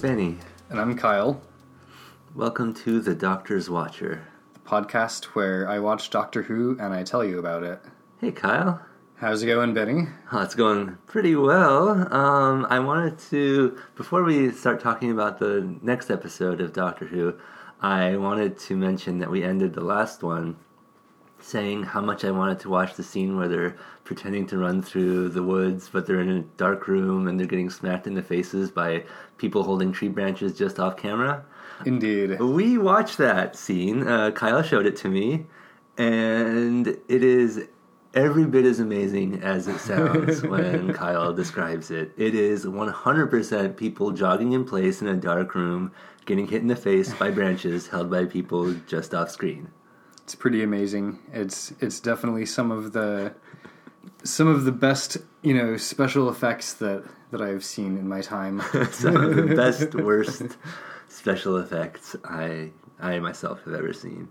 Hello there, I'm Benny. And I'm Kyle, Welcome to The Doctor's Watcher. the podcast where I watch Doctor Who and I tell you about it. Hey Kyle. How's it going, Benny? Oh, it's going pretty well. Um, I wanted to, before we start talking about the next episode of Doctor Who, I wanted to mention that we ended the last one saying how much I wanted to watch the scene where they're pretending to run through the woods, but they're in a dark room and they're getting smacked in the faces by people holding tree branches just off camera. Indeed. We watched that scene. Uh, Kyle showed it to me, and it is every bit as amazing as it sounds when Kyle describes it. It is 100% people jogging in place in a dark room, getting hit in the face by branches held by people just off screen. It's pretty amazing. It's it's definitely some of the some of the best, you know, special effects that that I've seen in my time. Some of the best, worst special effects I I myself have ever seen.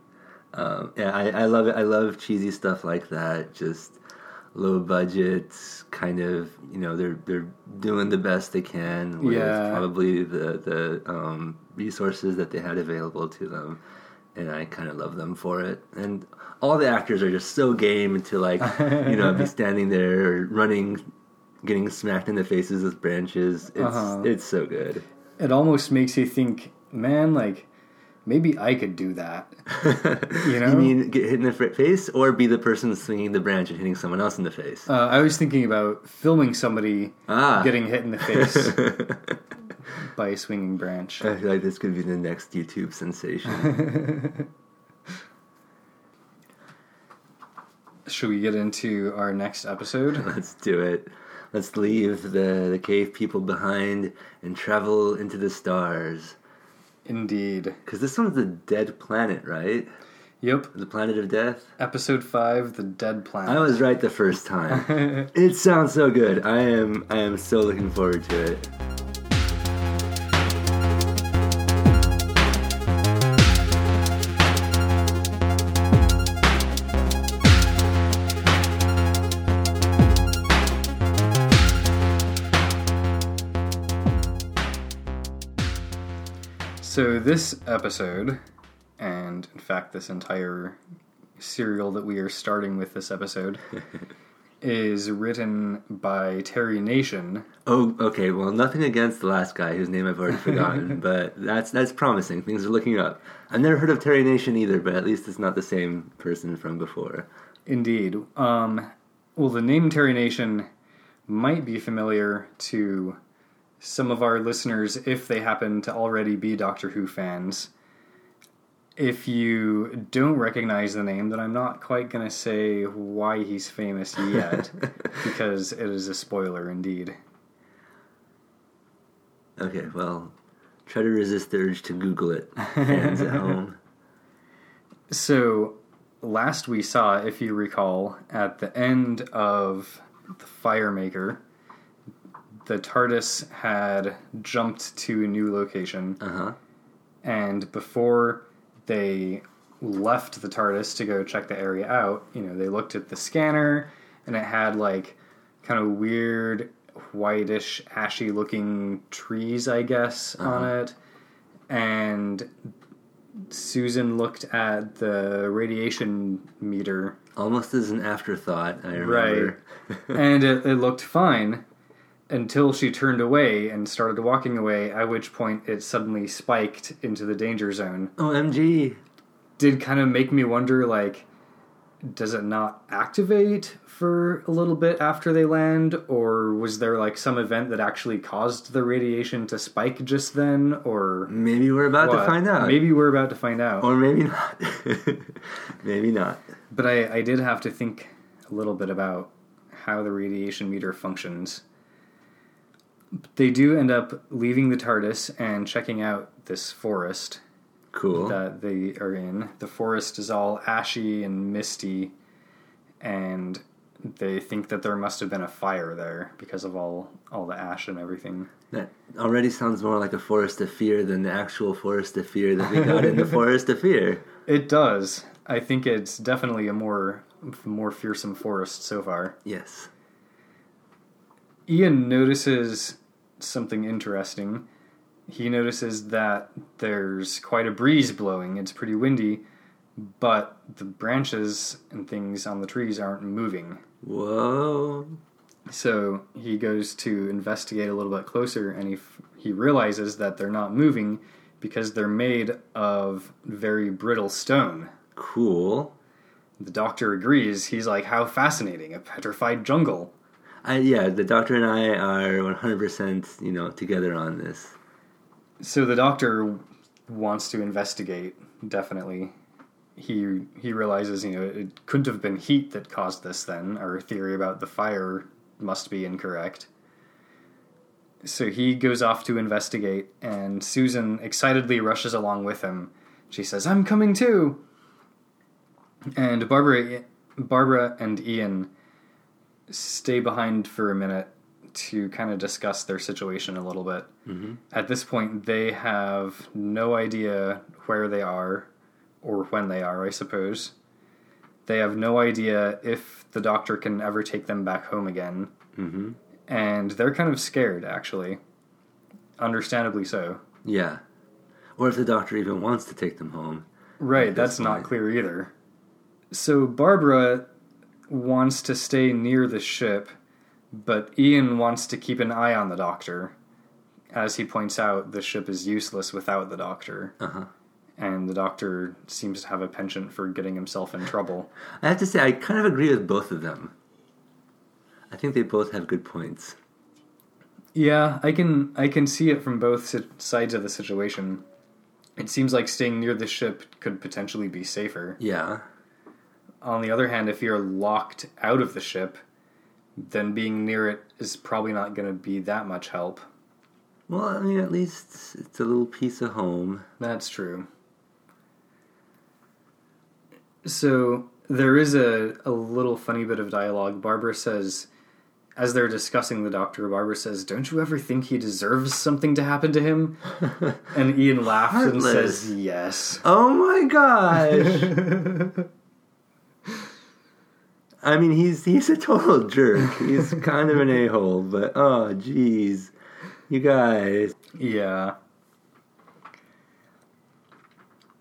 Um, yeah, I, I love it. I love cheesy stuff like that. Just low budget, kind of. You know, they're they're doing the best they can with Yeah. probably the the um, resources that they had available to them, and I kind of love them for it. And all the actors are just so game to like, you know, be standing there running, getting smacked in the faces with branches. It's Uh-huh. it's so good. It almost makes you think, man, like maybe I could do that. You know? You mean get hit in the face or be the person swinging the branch and hitting someone else in the face? Uh, I was thinking about filming somebody Ah. getting hit in the face by a swinging branch. I feel like this could be the next YouTube sensation. Should we get into our next episode? Let's do it. Let's leave the, the cave people behind and travel into the stars. Indeed. Because this one's the dead planet, right? Yep. The planet of death? Episode five, the dead planet. I was right the first time. it sounds so good. I am I am so looking forward to it. So this episode, and in fact this entire serial that we are starting with this episode, is written by Terry Nation. Oh, okay. Well, nothing against the last guy whose name I've already forgotten, but that's that's promising. Things are looking up. I've never heard of Terry Nation either, but at least it's not the same person from before. Indeed. Um, well, the name Terry Nation might be familiar to some of our listeners if they happen to already be Doctor Who fans. If you don't recognize the name, then I'm not quite going to say why he's famous yet, because it is a spoiler indeed. Okay, well, try to resist the urge to Google it, fans at home. So, last we saw, if you recall, at the end of the Firemaker, the TARDIS had jumped to a new location, Uh huh. and before they left the TARDIS to go check the area out, you know, they looked at the scanner, and it had like kind of weird, whitish, ashy looking trees, I guess, on it. And Susan looked at the radiation meter Almost as an afterthought, I remember. Right. and it, it looked fine until she turned away and started walking away, at which point it suddenly spiked into the danger zone. OMG. Did kind of make me wonder like, does it not activate for a little bit after they land, or was there like some event that actually caused the radiation to spike just then, or Maybe we're about to find out. Maybe we're about to find out. Or maybe not. maybe not. But I, I did have to think a little bit about how the radiation meter functions. They do end up leaving the TARDIS and checking out this forest Cool. that they are in. The forest is all ashy and misty, and they think that there must have been a fire there because of all all the ash and everything. That already sounds more like a forest of fear than the actual forest of fear that we got in the forest of fear. It does. I think it's definitely a more more fearsome forest so far. Yes. Ian notices something interesting. He notices that there's quite a breeze blowing. It's pretty windy, but the branches and things on the trees aren't moving. Whoa. So he goes to investigate a little bit closer, and he f- he realizes that they're not moving because they're made of very brittle stone. Cool. The doctor agrees. He's like, "How fascinating! A petrified jungle." I, yeah, the doctor and I are 100%, you know, together on this. So the doctor wants to investigate. Definitely, he he realizes you know it couldn't have been heat that caused this. Then our theory about the fire must be incorrect. So he goes off to investigate, and Susan excitedly rushes along with him. She says, "I'm coming too." And Barbara, Barbara and Ian stay behind for a minute to kind of discuss their situation a little bit. Mm-hmm. At this point, they have no idea where they are or when they are, I suppose. They have no idea if the doctor can ever take them back home again. Mm-hmm. And they're kind of scared, actually. Understandably so. Yeah. Or if the doctor even wants to take them home. Right, that's not clear either. So Barbara wants to stay near the ship, but Ian wants to keep an eye on the doctor. As he points out, the ship is useless without the doctor, Uh huh. and the doctor seems to have a penchant for getting himself in trouble. I have to say, I kind of agree with both of them. I think they both have good points. Yeah, I can I can see it from both sides of the situation. It seems like staying near the ship could potentially be safer. Yeah. On the other hand, if you're locked out of the ship, then being near it is probably not going to be that much help. Well, I mean, at least it's a little piece of home. That's true. So there is a, a little funny bit of dialogue. Barbara says, as they're discussing the doctor, Barbara says, Don't you ever think he deserves something to happen to him? And Ian laughs and says, Yes. Oh my gosh! I mean, he's he's a total jerk. He's kind of an a hole, but oh, jeez, you guys. Yeah.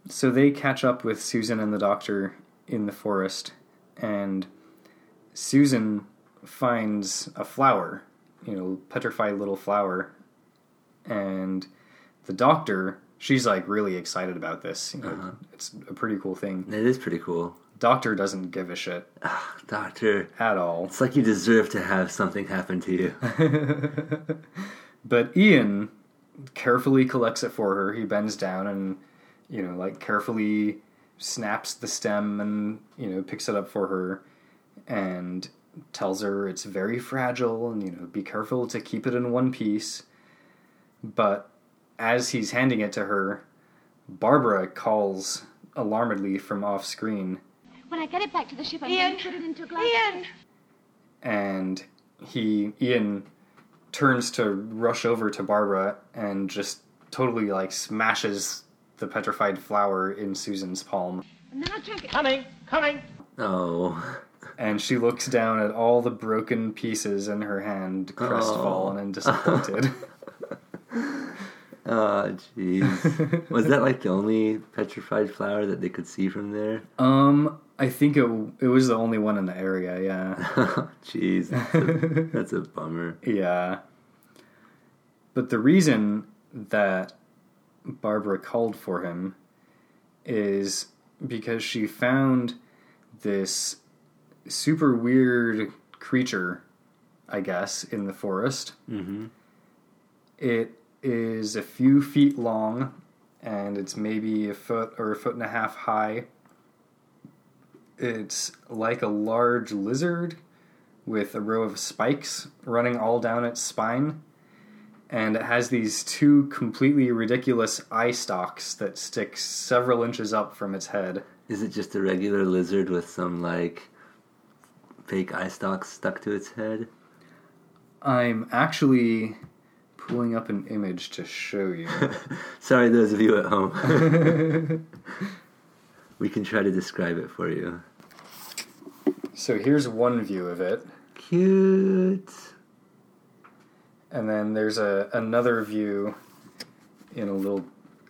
So they catch up with Susan and the doctor in the forest, and Susan finds a flower, you know, petrified little flower, and the doctor, she's like really excited about this. You know, Uh-huh. It's a pretty cool thing. It is pretty cool, Doctor doesn't give a shit Doctor. at all. It's like you deserve to have something happen to you. But Ian carefully collects it for her. He bends down and, you know, like carefully snaps the stem and, you know, picks it up for her and tells her it's very fragile and, you know, be careful to keep it in one piece. But as he's handing it to her, Barbara calls alarmedly from off screen When I get it back to the ship, I'm Ian! going to put it into a glass. Ian! and he Ian turns to rush over to Barbara and just totally like smashes the petrified flower in Susan's palm. And then I'll drink it. Coming, coming. Oh, And she looks down at all the broken pieces in her hand, crestfallen and oh. disappointed. oh, jeez. Was that like the only petrified flower that they could see from there? um, I think it it was the only one in the area. Yeah, Jeez, that's a, that's a bummer. yeah. But the reason that Barbara called for him is because she found this super weird creature, I guess, in the forest. Mm-hmm. It is a few feet long and it's maybe a foot or a foot and a half high. It's like a large lizard with a row of spikes running all down its spine. And it has these two completely ridiculous eye stalks that stick several inches up from its head. Is it just a regular lizard with some like fake eye stalks stuck to its head? I'm actually pulling up an image to show you. Sorry, those of you at home. we can try to describe it for you. so here's one view of it. Cute. And then there's a another view in a little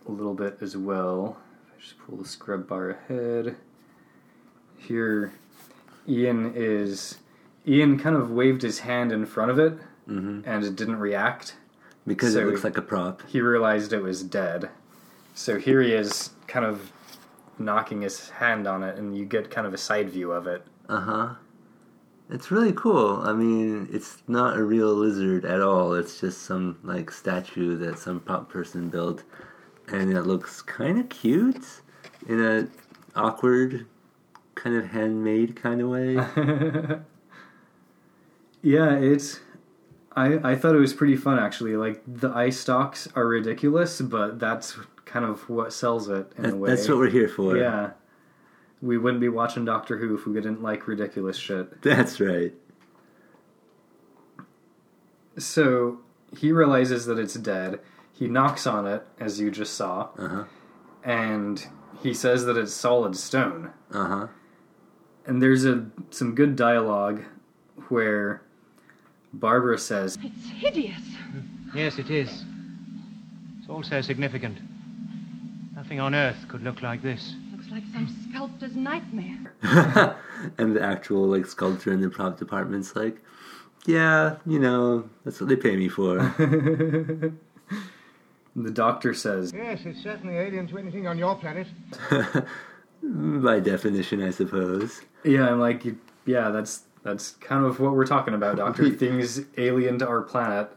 a little bit as well. I just pull the scrub bar ahead. Here Ian is Ian kind of waved his hand in front of it hmm and it didn't react. Because So- it looks like a prop. He realized it was dead. So here he is kind of knocking his hand on it and you get kind of a side view of it. Uh huh. It's really cool. I mean, it's not a real lizard at all. It's just some like statue that some prop person built, and it looks kind of cute in a awkward, kind of handmade kind of way. Yeah, it's. I I thought it was pretty fun actually. Like the eye stalks are ridiculous, but that's kind of what sells it in a way. that's what we're here for. Yeah, we wouldn't be watching Doctor Who if we didn't like ridiculous shit. That's right. So he realizes that it's dead. He knocks on it, as you just saw, Uh huh. and he says that it's solid stone. Uh huh. And there's a some good dialogue where Barbara says, It's hideous. Yes, it is. It's also significant. Nothing on earth could look like this. Looks like some sculptor's nightmare. and the actual like sculptor in the prop department's like, yeah, you know, that's what they pay me for. the doctor says, Yes, it's certainly alien to anything on your planet. By definition, I suppose. Yeah, I'm like, yeah, that's that's kind of what we're talking about, Doctor. things alien to our planet,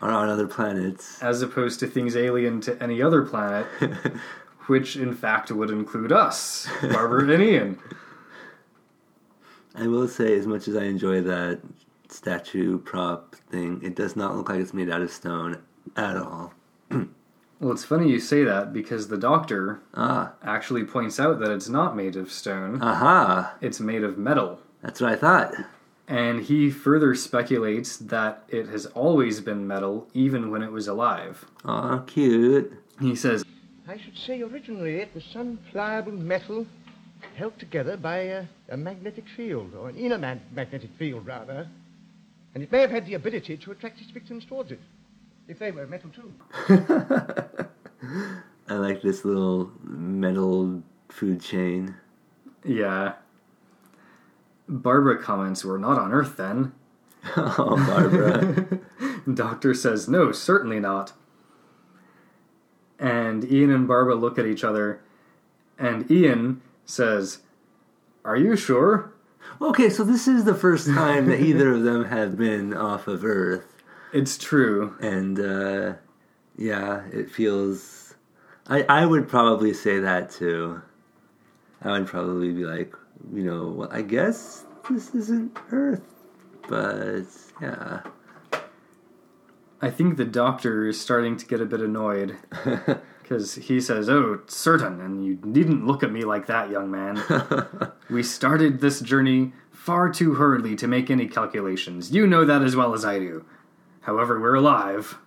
Or on other planets. as opposed to things alien to any other planet, which in fact would include us, Barbara and Ian. I will say, as much as I enjoy that statue prop thing, it does not look like it's made out of stone at all. Well, it's funny you say that because the Doctor Ah, actually points out that it's not made of stone; aha! it's made of metal. That's what I thought. And he further speculates that it has always been metal, even when it was alive. Aw, cute. He says, I should say originally it was some pliable metal held together by a, a magnetic field, or an inner mag- magnetic field, rather. And it may have had the ability to attract its victims towards it, if they were metal too. I like this little metal food chain. Yeah. Barbara comments, We're not on Earth then. Oh, Barbara. Doctor says, No, certainly not. And Ian and Barbara look at each other, and Ian says, Are you sure? okay, so this is the first time that either of them have been off of Earth. It's true. And, uh, yeah, it feels. I, I would probably say that too. I would probably be like, you know, well, I guess this isn't Earth. But, yeah. I think the doctor is starting to get a bit annoyed because he says, Oh, certain, and you needn't look at me like that, young man. we started this journey far too hurriedly to make any calculations. You know that as well as I do. However, we're alive.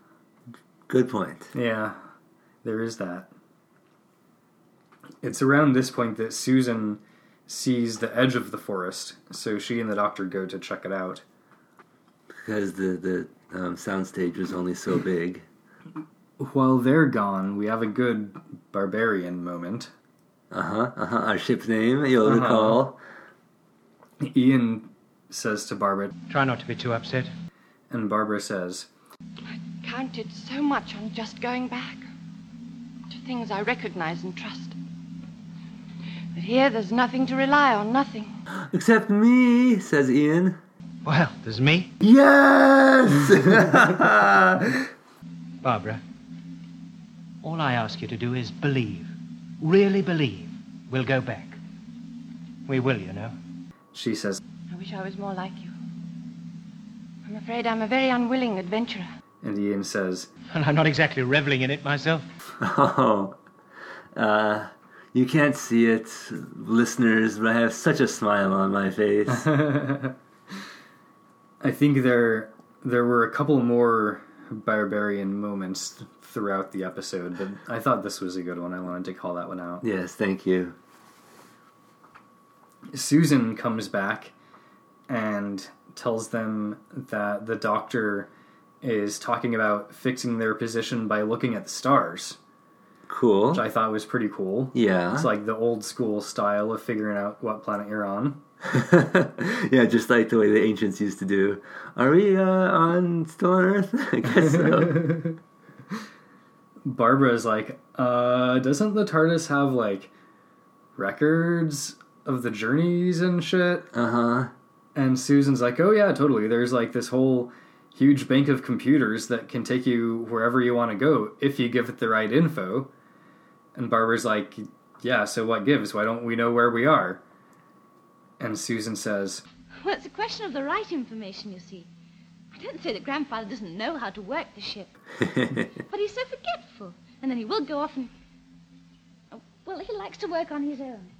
Good point. Yeah, there is that. It's around this point that Susan sees the edge of the forest, so she and the doctor go to check it out. Because the, the um, soundstage was only so big. While they're gone, we have a good barbarian moment. Uh huh. Uh huh. Our ship's name, you'll Uh-huh. recall. Ian says to Barbara, Try not to be too upset. and Barbara says, I counted so much on just going back to things I recognize and trust. But here there's nothing to rely on, nothing. Except me, says Ian. Well, there's me, Yes! Barbara. All I ask you to do is believe. Really believe. We'll go back. We will, you know. She says, I wish I was more like you. I'm afraid I'm a very unwilling adventurer. and Ian says, And I'm not exactly reveling in it myself. oh. Uh, you can't see it, listeners, but I have such a smile on my face. I think there there were a couple more barbarian moments throughout the episode, but I thought this was a good one. I wanted to call that one out. yes, thank you. Susan comes back and tells them that the doctor is talking about fixing their position by looking at the stars, Cool. which I thought was pretty cool. yeah. It's like the old school style of figuring out what planet you're on. yeah, just like the way the ancients used to do. Are we uh, on still on Earth? I guess so. Barbara is like, uh, doesn't the TARDIS have like records of the journeys and shit? uh huh. And Susan's like, oh yeah, totally. There's like this whole huge bank of computers that can take you wherever you want to go if you give it the right info. And Barbara's like, yeah, so what gives? Why don't we know where we are? And Susan says, Well, it's a question of the right information, you see. I don't say that Grandfather doesn't know how to work the ship, but he's so forgetful. And then he will go off and. Well, he likes to work on his own.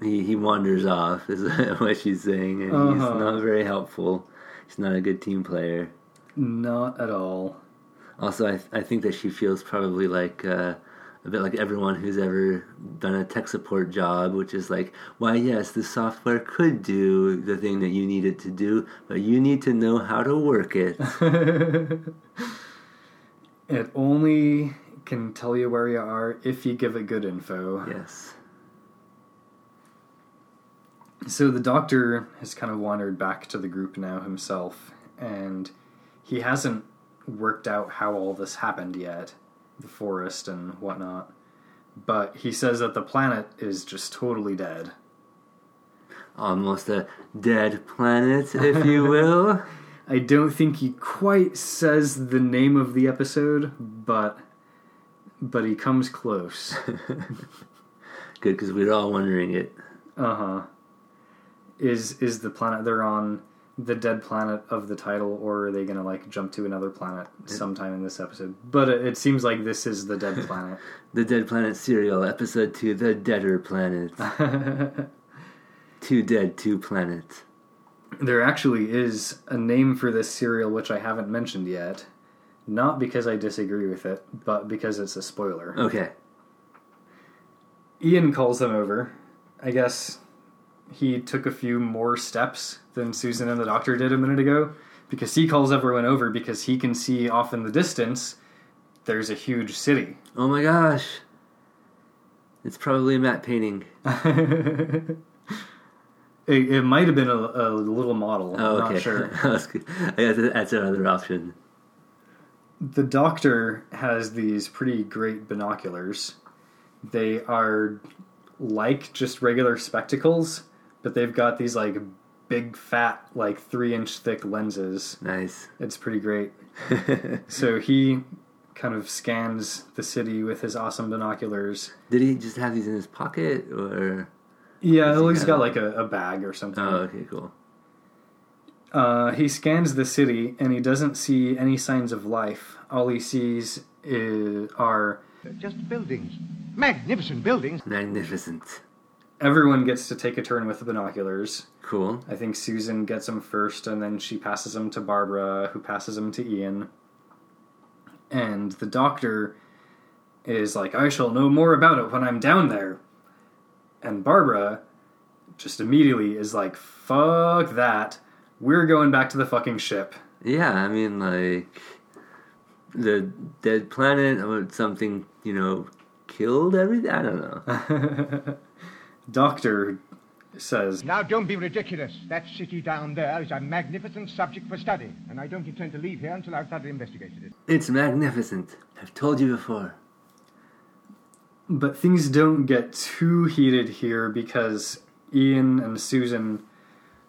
he he wanders off, is what she's saying, and he's Uh-huh. not very helpful. He's not a good team player. not at all. Also, I I think that she feels probably like uh, a bit like everyone who's ever done a tech support job, which is like, why yes, the software could do the thing that you need it to do, but you need to know how to work it. It only can tell you where you are if you give it good info. yes. So the doctor has kind of wandered back to the group now himself, and he hasn't worked out how all this happened yet the forest and whatnot. But he says that the planet is just totally dead. Almost a dead planet, if you will. I don't think he quite says the name of the episode, but but he comes close. Good, because we are all wondering it. Uh huh. Is is the planet they're on the dead planet of the title, or are they gonna like jump to another planet sometime in this episode? But it, it seems like this is the dead planet. The Dead Planet serial, episode two, The Deader Planet. Two dead, two planets. there actually is a name for this serial which I haven't mentioned yet. Not because I disagree with it, but because it's a spoiler. Okay. Ian calls them over. I guess he took a few more steps than Susan and the doctor did a minute ago because he calls everyone over because he can see off in the distance there's a huge city. Oh my gosh. It's probably a matte painting. It, it might have been a, a little model. Oh, I'm okay. not sure. That's good. I guess that's another option. The doctor has these pretty great binoculars. They are like just regular spectacles, but they've got these like big fat, like three inch thick lenses. Nice. It's pretty great. So he kind of scans the city with his awesome binoculars. Did he just have these in his pocket or? Yeah, Does he's got like a, a bag or something. Oh, okay, cool. Uh, he scans the city and he doesn't see any signs of life. All he sees is, are Just buildings. Magnificent buildings. Magnificent. Everyone gets to take a turn with the binoculars. Cool. I think Susan gets them first, and then she passes them to Barbara, who passes them to Ian. And the doctor is like, I shall know more about it when I'm down there. And Barbara just immediately is like, fuck that. We're going back to the fucking ship. Yeah, I mean, like the dead planet or something, you know, killed everything. I don't know. Doctor says, Now, don't be ridiculous. That city down there is a magnificent subject for study, and I don't intend to leave here until I've thoroughly investigated it. It's magnificent. I've told you before. But things don't get too heated here because Ian and Susan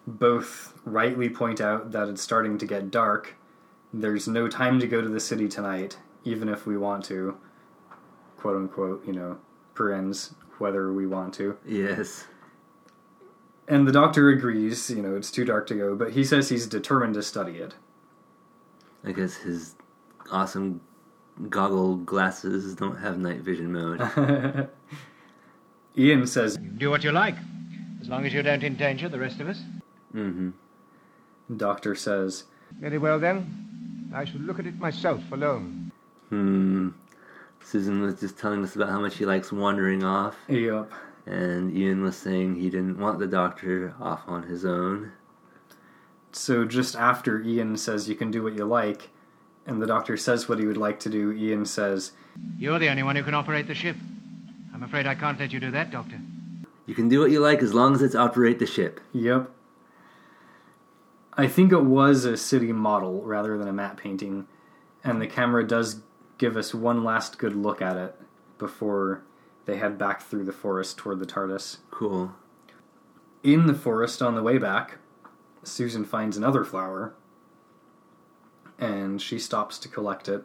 both rightly point out that it's starting to get dark. There's no time to go to the city tonight, even if we want to. Quote unquote, you know, parens, whether we want to. Yes. And the doctor agrees, you know, it's too dark to go, but he says he's determined to study it. I guess his awesome goggle glasses don't have night vision mode. Ian says, Do what you like, as long as you don't endanger the rest of us. mm-hmm. Doctor says, Very well, then. I shall look at it myself alone. Hmm. Susan was just telling us about how much he likes wandering off, Yup. and Ian was saying he didn't want the doctor off on his own. So just after Ian says you can do what you like, And the doctor says what he would like to do. Ian says, You're the only one who can operate the ship. I'm afraid I can't let you do that, Doctor. You can do what you like as long as it's operate the ship. Yep. I think it was a city model rather than a matte painting, and the camera does give us one last good look at it before they head back through the forest toward the TARDIS. Cool. In the forest on the way back, Susan finds another flower, and she stops to collect it.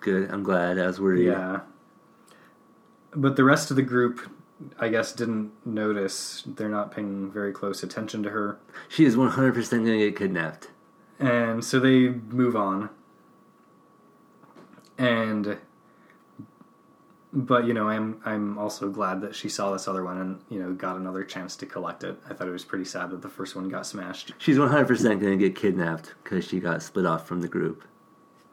Good. I'm glad. I was worried. Yeah. But the rest of the group, I guess, didn't notice. They're not paying very close attention to her. She is 100% going to get kidnapped. and so they move on and but you know i'm i'm also glad that she saw this other one and you know got another chance to collect it. I thought it was pretty sad that the first one got smashed. She's 100% going to get kidnapped because she got split off from the group.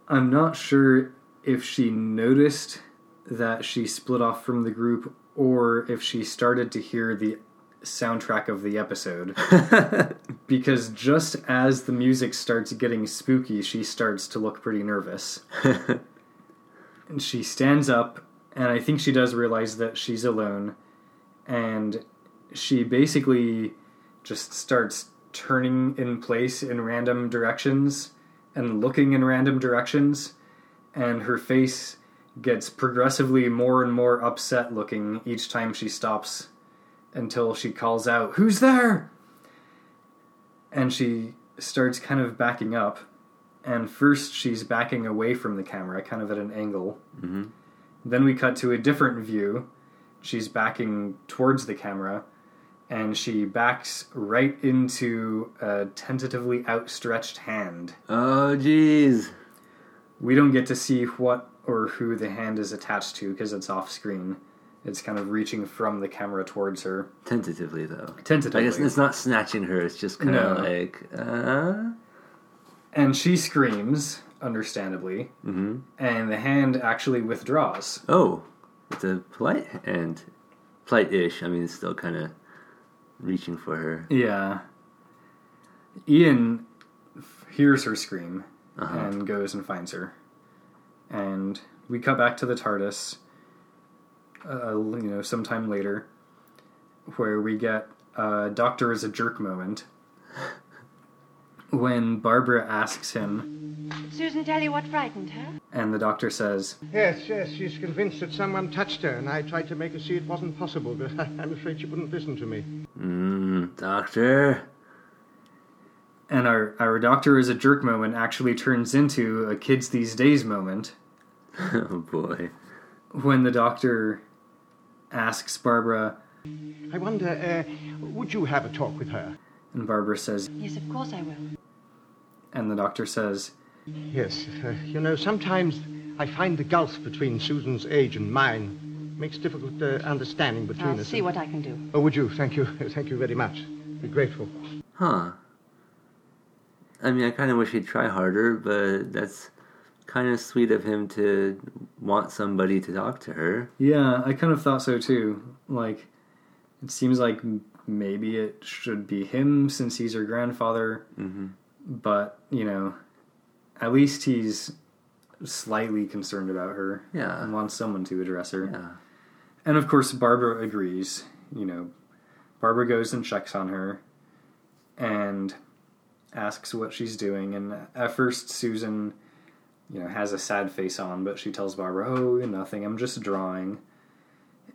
i'm not sure if she noticed that she split off from the group or if she started to hear the soundtrack of the episode. Because just as the music starts getting spooky she starts to look pretty nervous and she stands up and i think she does realize that she's alone. And she basically just starts turning in place in random directions and looking in random directions. And her face gets progressively more and more upset looking each time she stops until she calls out who's there? And she starts kind of backing up and first she's backing away from the camera kind of at an angle hmm then we cut to a different view. She's backing towards the camera, and she backs right into a tentatively outstretched hand. Oh, jeez. We don't get to see what or who the hand is attached to because it's off screen. It's kind of reaching from the camera towards her. Tentatively, though. Tentatively. I guess it's not snatching her. It's just kind No. of like, uh. And she screams, understandably, mm-hmm. and the hand actually withdraws. Oh, it's a polite and polite-ish. I mean, it's still kind of reaching for her. Yeah. Ian hears her scream Uh-huh. and goes and finds her. And we cut back to the TARDIS, uh, you know, sometime later, where we get uh, Doctor is a jerk moment when Barbara asks him, Did Susan tell you what frightened her? and the doctor says, Yes, yes, she's convinced that someone touched her, and I tried to make her see it wasn't possible, but I'm afraid she wouldn't listen to me. Mm, doctor. and our, our Doctor is a jerk moment actually turns into a kids these days moment. oh, boy. when the doctor asks Barbara, I wonder, uh, would you have a talk with her? And Barbara says, Yes, of course I will. and the doctor says, Yes, uh, you know, sometimes I find the gulf between Susan's age and mine makes difficult uh, understanding between I'll us. see what I can do. Oh, would you? Thank you. Thank you very much. Be grateful. Huh. I mean, I kind of wish he'd try harder, but that's kind of sweet of him to want somebody to talk to her. Yeah, I kind of thought so too. Like, it seems like m- maybe it should be him since he's her grandfather, Mm-hmm. but, you know, at least he's slightly concerned about her Yeah. and wants someone to address her. Yeah. And of course, Barbara agrees. You know, Barbara goes and checks on her and asks what she's doing. And at first, Susan, you know, has a sad face on, but she tells Barbara, "Oh, nothing. I'm just drawing."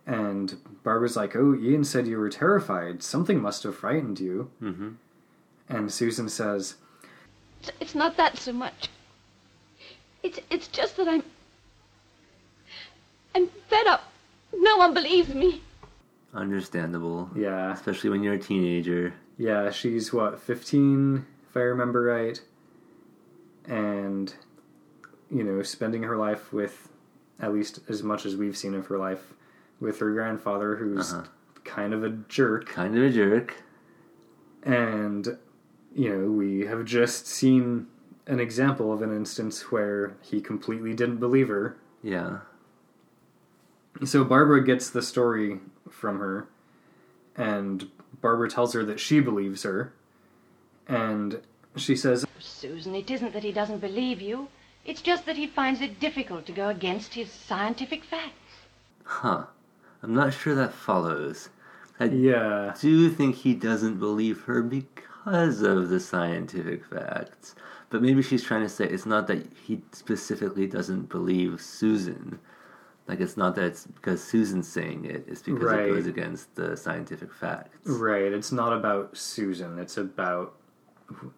And Barbara's like, "Oh, Ian said you were terrified. Something must have frightened you." Mm-hmm. And Susan says, It's, it's not that so much. It's it's just that I'm I'm fed up. No one believes me. Understandable. "Yeah, Especially when you're a teenager. Yeah, she's what, 15, if I remember right. And, you know, spending her life with, at least as much as we've seen of her life, with her grandfather, who's Uh-huh. kind of a jerk. Kind of a jerk. And, you know, we have just seen an example of an instance where he completely didn't believe her. Yeah. So Barbara gets the story from her, and Barbara tells her that she believes her. And she says, Susan, it isn't that he doesn't believe you. It's just that he finds it difficult to go against his scientific facts. Huh. I'm not sure that follows. I Yeah. do think he doesn't believe her because of the scientific facts. But maybe she's trying to say it's not that he specifically doesn't believe Susan. Like it's not that it's because Susan's saying it, it's because Right. it goes against the scientific facts. Right. It's not about Susan. It's about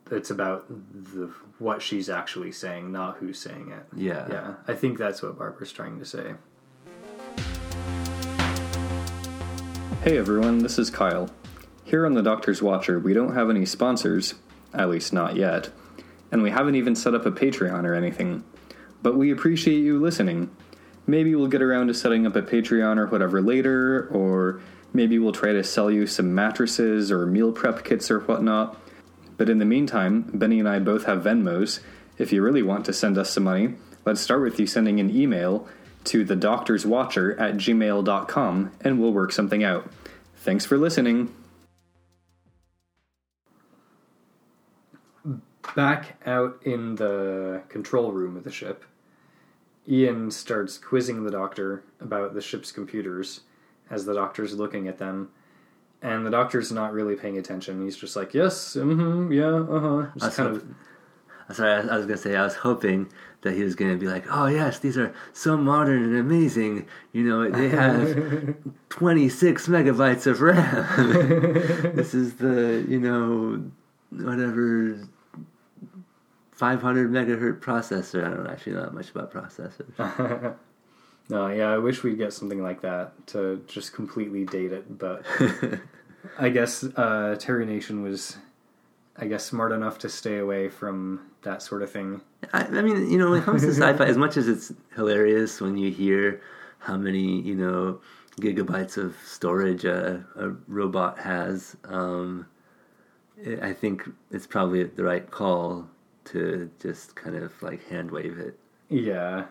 it's about the what she's actually saying, not who's saying it. Yeah. Yeah. I think that's what Barbara's trying to say. Hey everyone, this is Kyle. Here on the Doctor's Watcher, we don't have any sponsors, at least not yet, and we haven't even set up a Patreon or anything. But we appreciate you listening. Maybe we'll get around to setting up a Patreon or whatever later, or maybe we'll try to sell you some mattresses or meal prep kits or whatnot. But in the meantime, Benny and I both have Venmos. If you really want to send us some money, let's start with you sending an email to the doctor's watcher at gmail.com and we'll work something out. Thanks for listening. Back out in the control room of the ship, Ian starts quizzing the doctor about the ship's computers as the doctor's looking at them. And the doctor's not really paying attention. He's just like, yes, mm-hmm, yeah, uh huh. Just That's kind of Sorry, I I was gonna say I was hoping that he was gonna be like, "Oh yes, these are so modern and amazing. You know, they have 26 megabytes of RAM. this is the you know whatever 500 megahertz processor. I don't actually know that much about processors. No, yeah, I wish we'd get something like that to just completely date it, but I guess uh, Terry Nation was, I guess, smart enough to stay away from that sort of thing. I, I mean, you know, when it comes to sci-fi, as much as it's hilarious when you hear how many, you know, gigabytes of storage a, a robot has, um, it, I think it's probably the right call to just kind of like hand wave it. Yeah.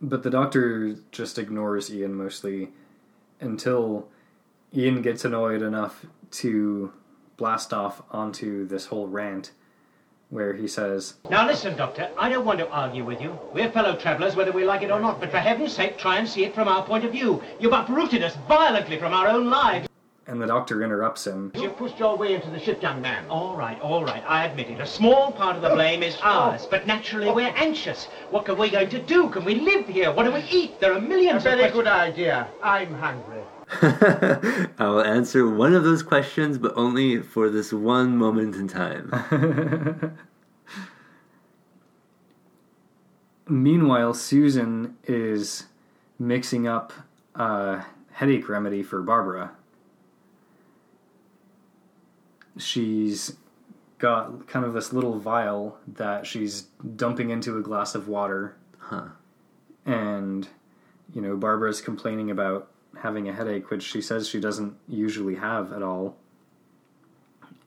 But the doctor just ignores Ian mostly until Ian gets annoyed enough to blast off onto this whole rant where he says, Now listen, Doctor, I don't want to argue with you. We're fellow travellers whether we like it or not, but for heaven's sake, try and see it from our point of view. You've uprooted us violently from our own lives. and the doctor interrupts him. You've pushed your way into the ship, young man. All right, all right, I admit it. A small part of the blame is ours, but naturally we're anxious. What are we going to do? Can we live here? What do we eat? There are A millions of very questions. good idea. I'm hungry. I will answer one of those questions, but only for this one moment in time. Meanwhile, Susan is mixing up a headache remedy for Barbara. She's got kind of this little vial that she's dumping into a glass of water. Huh. And, you know, Barbara's complaining about having a headache, which she says she doesn't usually have at all.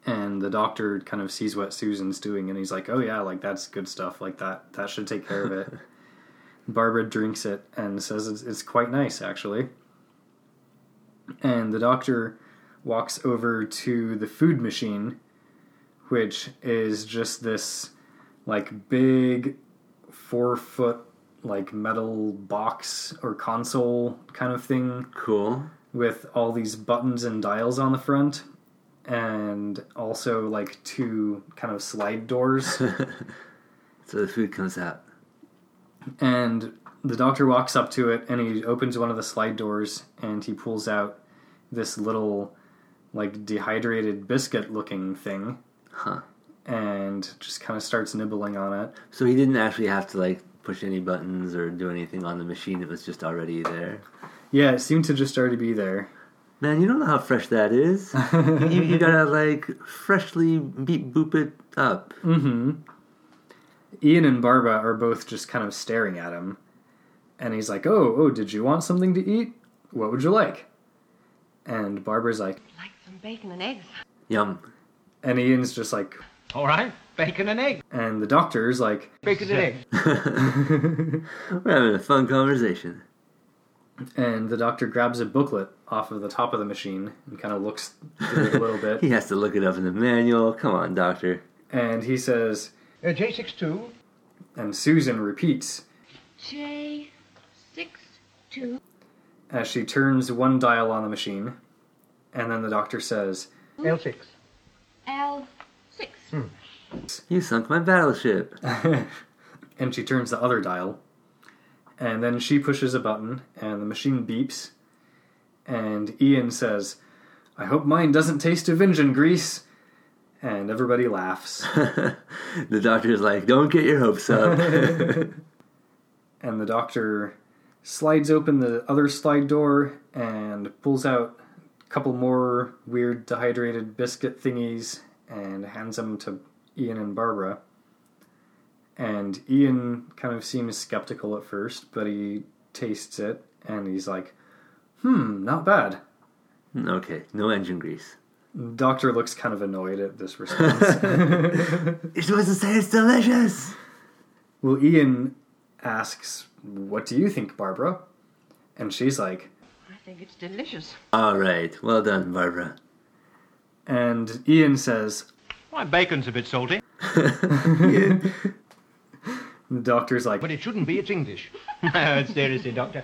And the doctor kind of sees what Susan's doing and he's like, "Oh yeah, like that's good stuff. Like that that should take care of it." Barbara drinks it and says it's, it's quite nice actually. And the doctor walks over to the food machine, which is just this like big four foot like metal box or console kind of thing Cool. with all these buttons and dials on the front and also like two kind of slide doors So the food comes out. and the doctor walks up to it and he opens one of the slide doors and he pulls out this little like dehydrated biscuit looking thing Huh. and just kind of starts nibbling on it So he didn't actually have to like push any buttons or do anything on the machine. It was just already there. yeah it seemed to just already be there Man, you don't know how fresh that is. you, you gotta like freshly beep boop it up. mm-hmm ian and barbara are both just kind of staring at him and he's like oh oh did you want something to eat what would you like and barbara's like Like some bacon and eggs. Yum. and ian's just like All right, bacon and egg. and the doctor's like Bacon and egg. We're having a fun conversation. and the doctor grabs a booklet off of the top of the machine and kind of looks through it a little bit. He has to look it up in the manual. Come on, doctor. and he says Uh, J62. And Susan repeats J six two as she turns one dial on the machine. And then the doctor says, L6. L six. You sunk my battleship. and she turns the other dial. And then she pushes a button, and the machine beeps. And Ian says, I hope mine doesn't taste of engine grease. And everybody laughs. the doctor's like, don't get your hopes up. and the doctor slides open the other slide door and pulls out a couple more weird dehydrated biscuit thingies and hands them to Ian and Barbara. And Ian kind of seems skeptical at first, but he tastes it and he's like, hmm, not bad. okay, no engine grease. Doctor looks kind of annoyed at this response. You're supposed to say it's delicious. well, Ian asks, What do you think, Barbara? And she's like, I think it's delicious. All right, well done, Barbara. and Ian says, Why, bacon's a bit salty, the Doctor's like, but it shouldn't be. It's English. Seriously, Doctor.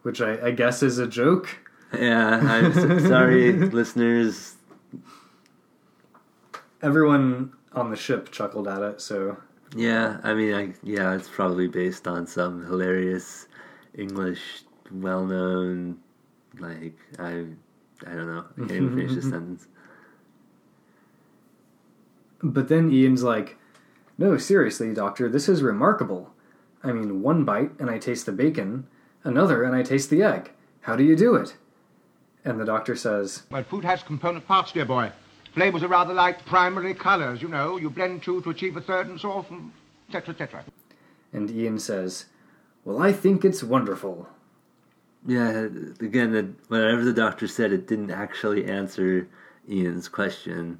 which I, I guess is a joke. Yeah, I'm so, sorry, listeners. Everyone on the ship chuckled at it, so Yeah, I mean, I, yeah, it's probably based on some hilarious English, well-known, like I, I don't know. I can't even finish the sentence. But then Ian's like, No, seriously, Doctor, this is remarkable. I mean, one bite and I taste the bacon, another and I taste the egg. How do you do it? And the doctor says, Well, food has component parts, dear boy. Flavors are rather like primary colors, you know. You blend two to achieve a third and so on, etc., etc. and Ian says, Well, I think it's wonderful. Yeah, again, whatever the doctor said, it didn't actually answer Ian's question,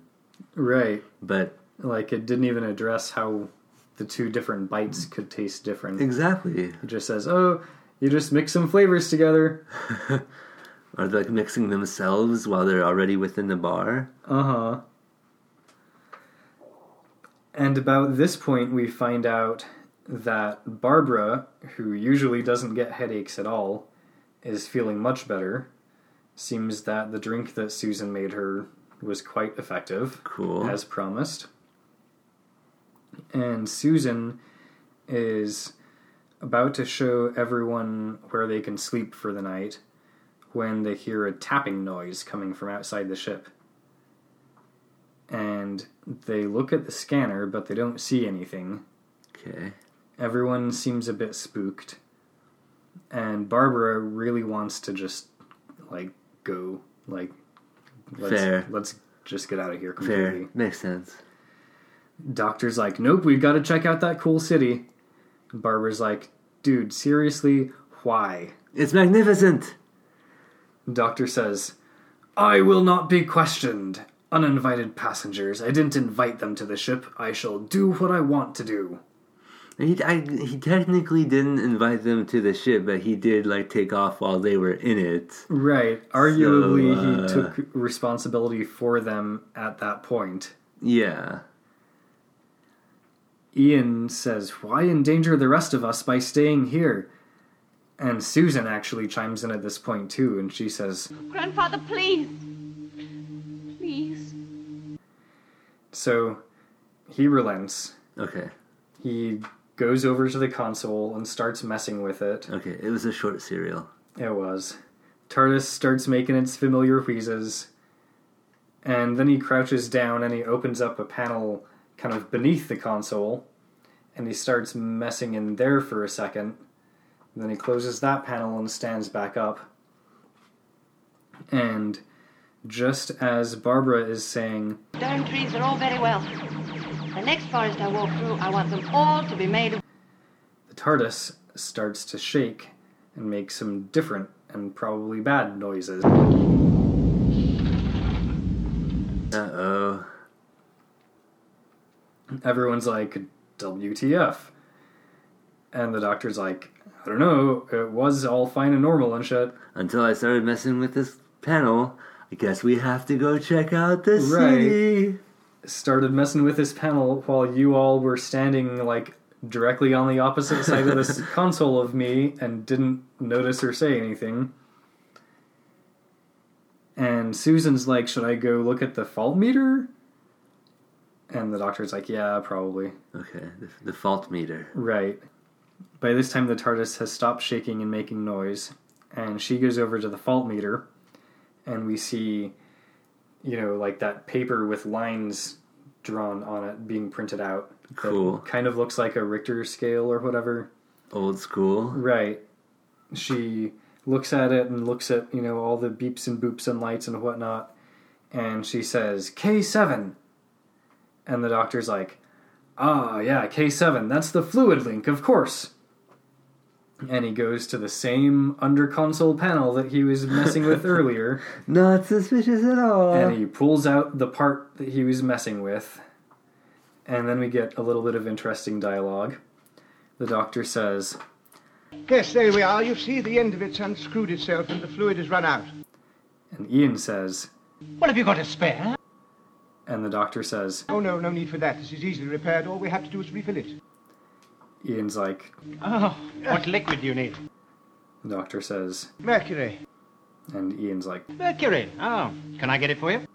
Right. but Like, it didn't even address how the two different bites could taste different. exactly. It just says, Oh, you just mix some flavors together. Are they like mixing themselves while they're already within the bar? Uh huh. And about this point, we find out that Barbara, who usually doesn't get headaches at all, is feeling much better. Seems that the drink that Susan made her was quite effective, Cool. as promised. And Susan is about to show everyone where they can sleep for the night when they hear a tapping noise coming from outside the ship. And they look at the scanner, but they don't see anything. Okay. Everyone seems a bit spooked. And Barbara really wants to just, like, go. Like, let's, Fair. let's just get out of here Fair. Makes sense. Doctor's like, nope, we've got to check out that cool city. Barbara's like, dude, seriously, why? It's magnificent. Doctor says, I will not be questioned. Uninvited passengers, I didn't invite them to the ship. I shall do what I want to do. He, I, he technically didn't invite them to the ship, but he did like take off while they were in it. Right. Arguably, uh, he took responsibility for them at that point. Yeah. Ian says, Why endanger the rest of us by staying here? And Susan actually chimes in at this point too, and she says, Grandfather, please. Please. So he relents. Okay. He goes over to the console and starts messing with it. Okay. It was a short serial. It was. TARDIS starts making its familiar wheezes. And then he crouches down and he opens up a panel kind of beneath the console. And he starts messing in there for a second. And then he closes that panel and stands back up. And just as Barbara is saying, Stone trees are all very well. The next forest I walk through, I want them all to be made of. the TARDIS starts to shake and make some different and probably bad noises. Uh oh. everyone's like, WTF? And the doctor's like, I don't know, it was all fine and normal and shit. Until I started messing with this panel, I guess we have to go check out the Right. city. Started messing with this panel while you all were standing like directly on the opposite side of this console of me and didn't notice or say anything. And Susan's like, Should I go look at the fault meter? And the doctor's like, Yeah, probably. Okay, the, the fault meter. Right. By this time, the TARDIS has stopped shaking and making noise, and she goes over to the fault meter, and we see, you know, like that paper with lines drawn on it being printed out. Cool. Kind of looks like a Richter scale or whatever. Old school. Right. She looks at it and looks at, you know, all the beeps and boops and lights and whatnot, and she says, K7. And the doctor's like, Ah, yeah, K7, that's the fluid link, of course. And he goes to the same under console panel that he was messing with earlier, Not suspicious at all. and he pulls out the part that he was messing with. And then we get a little bit of interesting dialogue. The doctor says, Yes, there we are. You see, the end of it's unscrewed itself and the fluid has run out. and Ian says, What have you got to spare? and the doctor says, Oh, no, no need for that. This is easily repaired. All we have to do is refill it. Ian's like, Oh, what liquid do you need? the doctor says, Mercury. and Ian's like, Mercury. Oh, can I get it for you?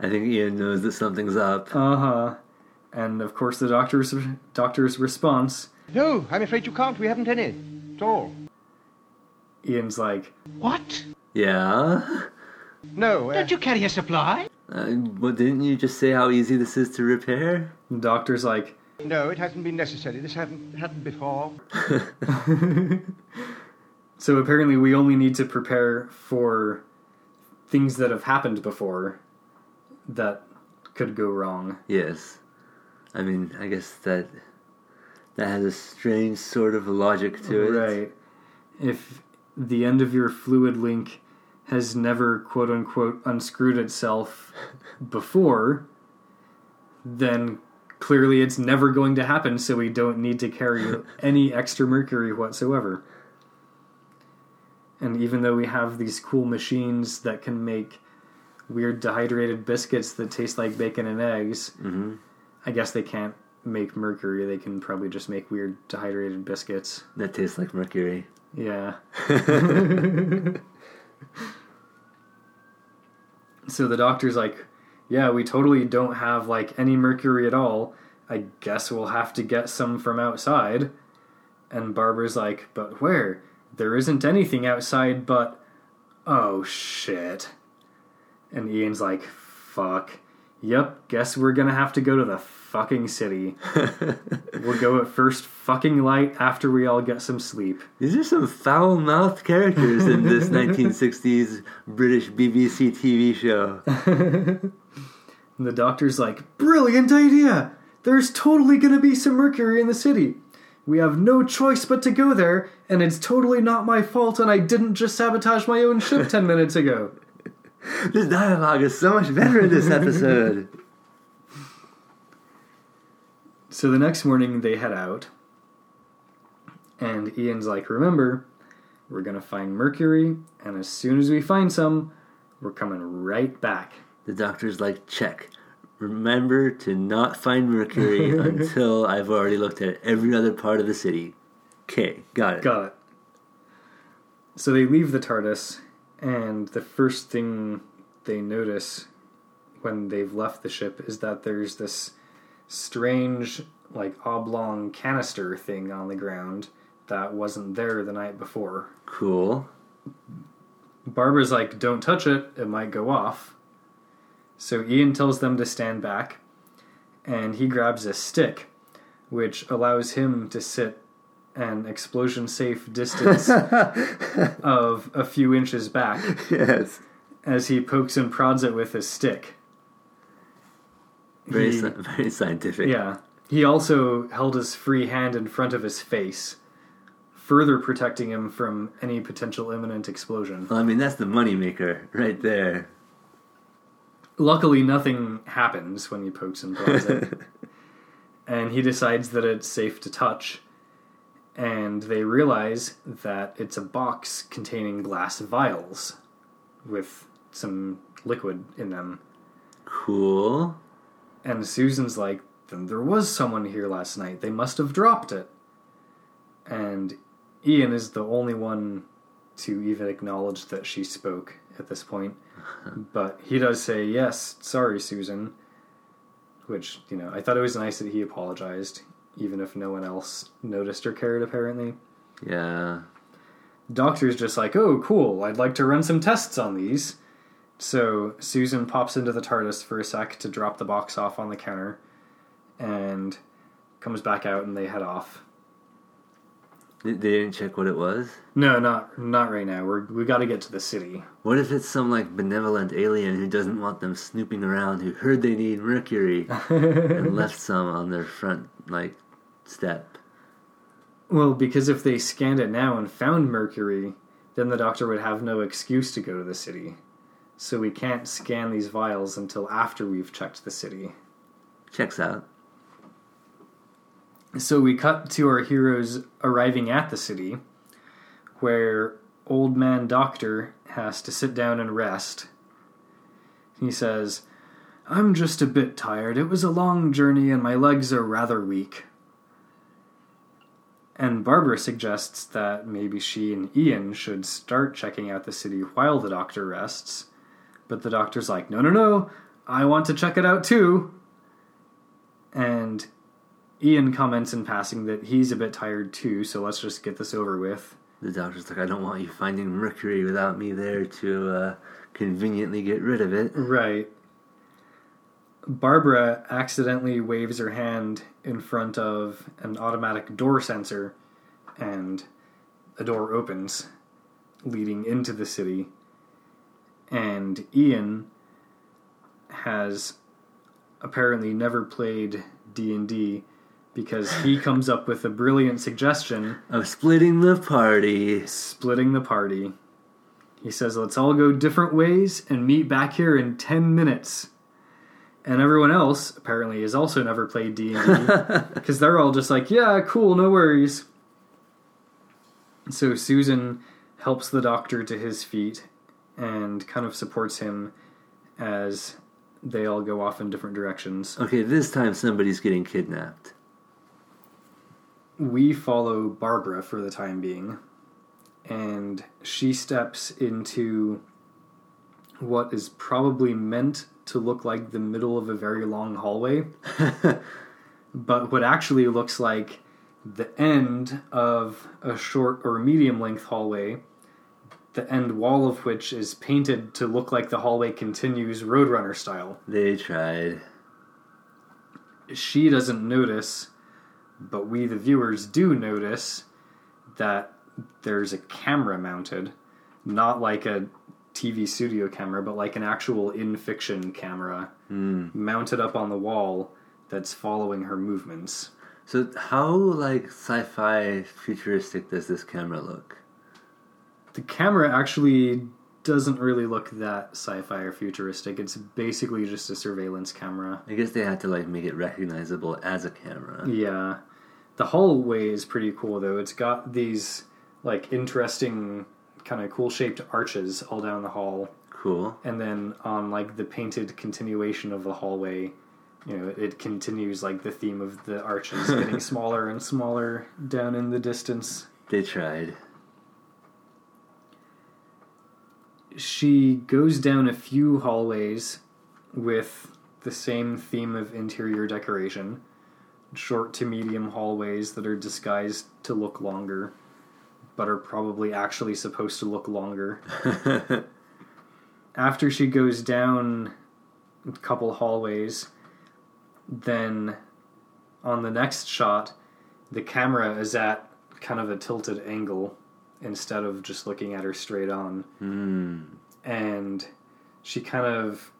I think Ian knows that something's up. uh huh. And of course, the doctor's doctor's response, No, I'm afraid you can't. We haven't any. At all. Ian's like, What? Yeah? No. Uh, Don't you carry a supply? Uh, but didn't you just say how easy this is to repair? the doctor's like, no, it hasn't been necessary. This hadn't happened before. so apparently we only need to prepare for things that have happened before that could go wrong. Yes. I mean, I guess that that has a strange sort of logic to it. Right. If the end of your fluid link has never quote unquote unscrewed itself before, then clearly it's never going to happen, so we don't need to carry any extra mercury whatsoever. And even though we have these cool machines that can make weird dehydrated biscuits that taste like bacon and eggs, hmm I guess they can't make mercury. They can probably just make weird dehydrated biscuits. That taste like mercury. Yeah. so the doctor's like, yeah, we totally don't have like any mercury at all. I guess we'll have to get some from outside. And Barbara's like, but where? There isn't anything outside but. Oh shit. And Ian's like, fuck. Yep, guess we're gonna have to go to the fucking city. we'll go at first fucking light after we all get some sleep. These are some foul mouthed characters in this 1960s British BBC TV show. And the doctor's like, Brilliant idea! There's totally gonna be some mercury in the city. We have no choice but to go there, and it's totally not my fault, and I didn't just sabotage my own ship 10 minutes ago. This dialogue is so much better in this episode. So the next morning they head out, and Ian's like, Remember, we're gonna find mercury, and as soon as we find some, we're coming right back. The doctor's like, check. Remember to not find mercury until I've already looked at every other part of the city. Okay, got it. Got it. So they leave the TARDIS, and the first thing they notice when they've left the ship is that there's this strange, like, oblong canister thing on the ground that wasn't there the night before. Cool. Barbara's like, don't touch it, it might go off. So Ian tells them to stand back, and he grabs a stick, which allows him to sit an explosion safe distance of a few inches back Yes. as he pokes and prods it with his stick. Very, He- sci- very scientific. yeah. He also held his free hand in front of his face, further protecting him from any potential imminent explosion. Well, I mean, that's the moneymaker right there. Luckily, nothing happens when he pokes and prods it. and he decides that it's safe to touch. And they realize that it's a box containing glass vials with some liquid in them. Cool. And Susan's like, then there was someone here last night. They must have dropped it. And Ian is the only one to even acknowledge that she spoke at this point. but he does say, yes, sorry, Susan. Which, you know, I thought it was nice that he apologized, even if no one else noticed or cared, apparently. Yeah. Doctor's just like, oh, cool, I'd like to run some tests on these. So Susan pops into the TARDIS for a sec to drop the box off on the counter and comes back out and they head off. They didn't check what it was. No, not not right now. We're we got to get to the city. What if it's some like benevolent alien who doesn't want them snooping around, who heard they need mercury and left some on their front like step? Well, because if they scanned it now and found mercury, then the doctor would have no excuse to go to the city. So we can't scan these vials until after we've checked the city. Checks out. So we cut to our heroes arriving at the city, where old man doctor has to sit down and rest. He says, I'm just a bit tired. It was a long journey and my legs are rather weak. And Barbara suggests that maybe she and Ian should start checking out the city while the doctor rests. But the doctor's like, no, no, no, I want to check it out too. And Ian comments in passing that he's a bit tired too, so let's just get this over with. The doctor's like, I don't want you finding mercury without me there to uh, conveniently get rid of it. Right. Barbara accidentally waves her hand in front of an automatic door sensor, and a door opens, leading into the city. And Ian has apparently never played D&D because he comes up with a brilliant suggestion Of splitting the party. splitting the party. He says, let's all go different ways and meet back here in 10 minutes. And everyone else, apparently, has also never played D&D. Because they're all just like, yeah, cool, no worries. So Susan helps the doctor to his feet and kind of supports him as they all go off in different directions. Okay, this time somebody's getting kidnapped. we follow Barbara for the time being, and she steps into what is probably meant to look like the middle of a very long hallway, but what actually looks like the end of a short or medium length hallway, the end wall of which is painted to look like the hallway continues Roadrunner style. They tried. she doesn't notice, but we, the viewers, do notice that there's a camera mounted, not like a TV studio camera, but like an actual in fiction camera hmm. mounted up on the wall that's following her movements. So how like sci-fi futuristic does this camera look? The camera actually doesn't really look that sci-fi or futuristic. It's basically just a surveillance camera. I guess they had to like make it recognizable as a camera. Yeah. The hallway is pretty cool though. It's got these like interesting kind of cool shaped arches all down the hall. Cool. And then on like the painted continuation of the hallway, you know, it continues like the theme of the arches getting smaller and smaller down in the distance. They tried. She goes down a few hallways with the same theme of interior decoration. Short to medium hallways that are disguised to look longer, but are probably actually supposed to look longer. After she goes down a couple hallways, then on the next shot, the camera is at kind of a tilted angle instead of just looking at her straight on Hmm. and she kind of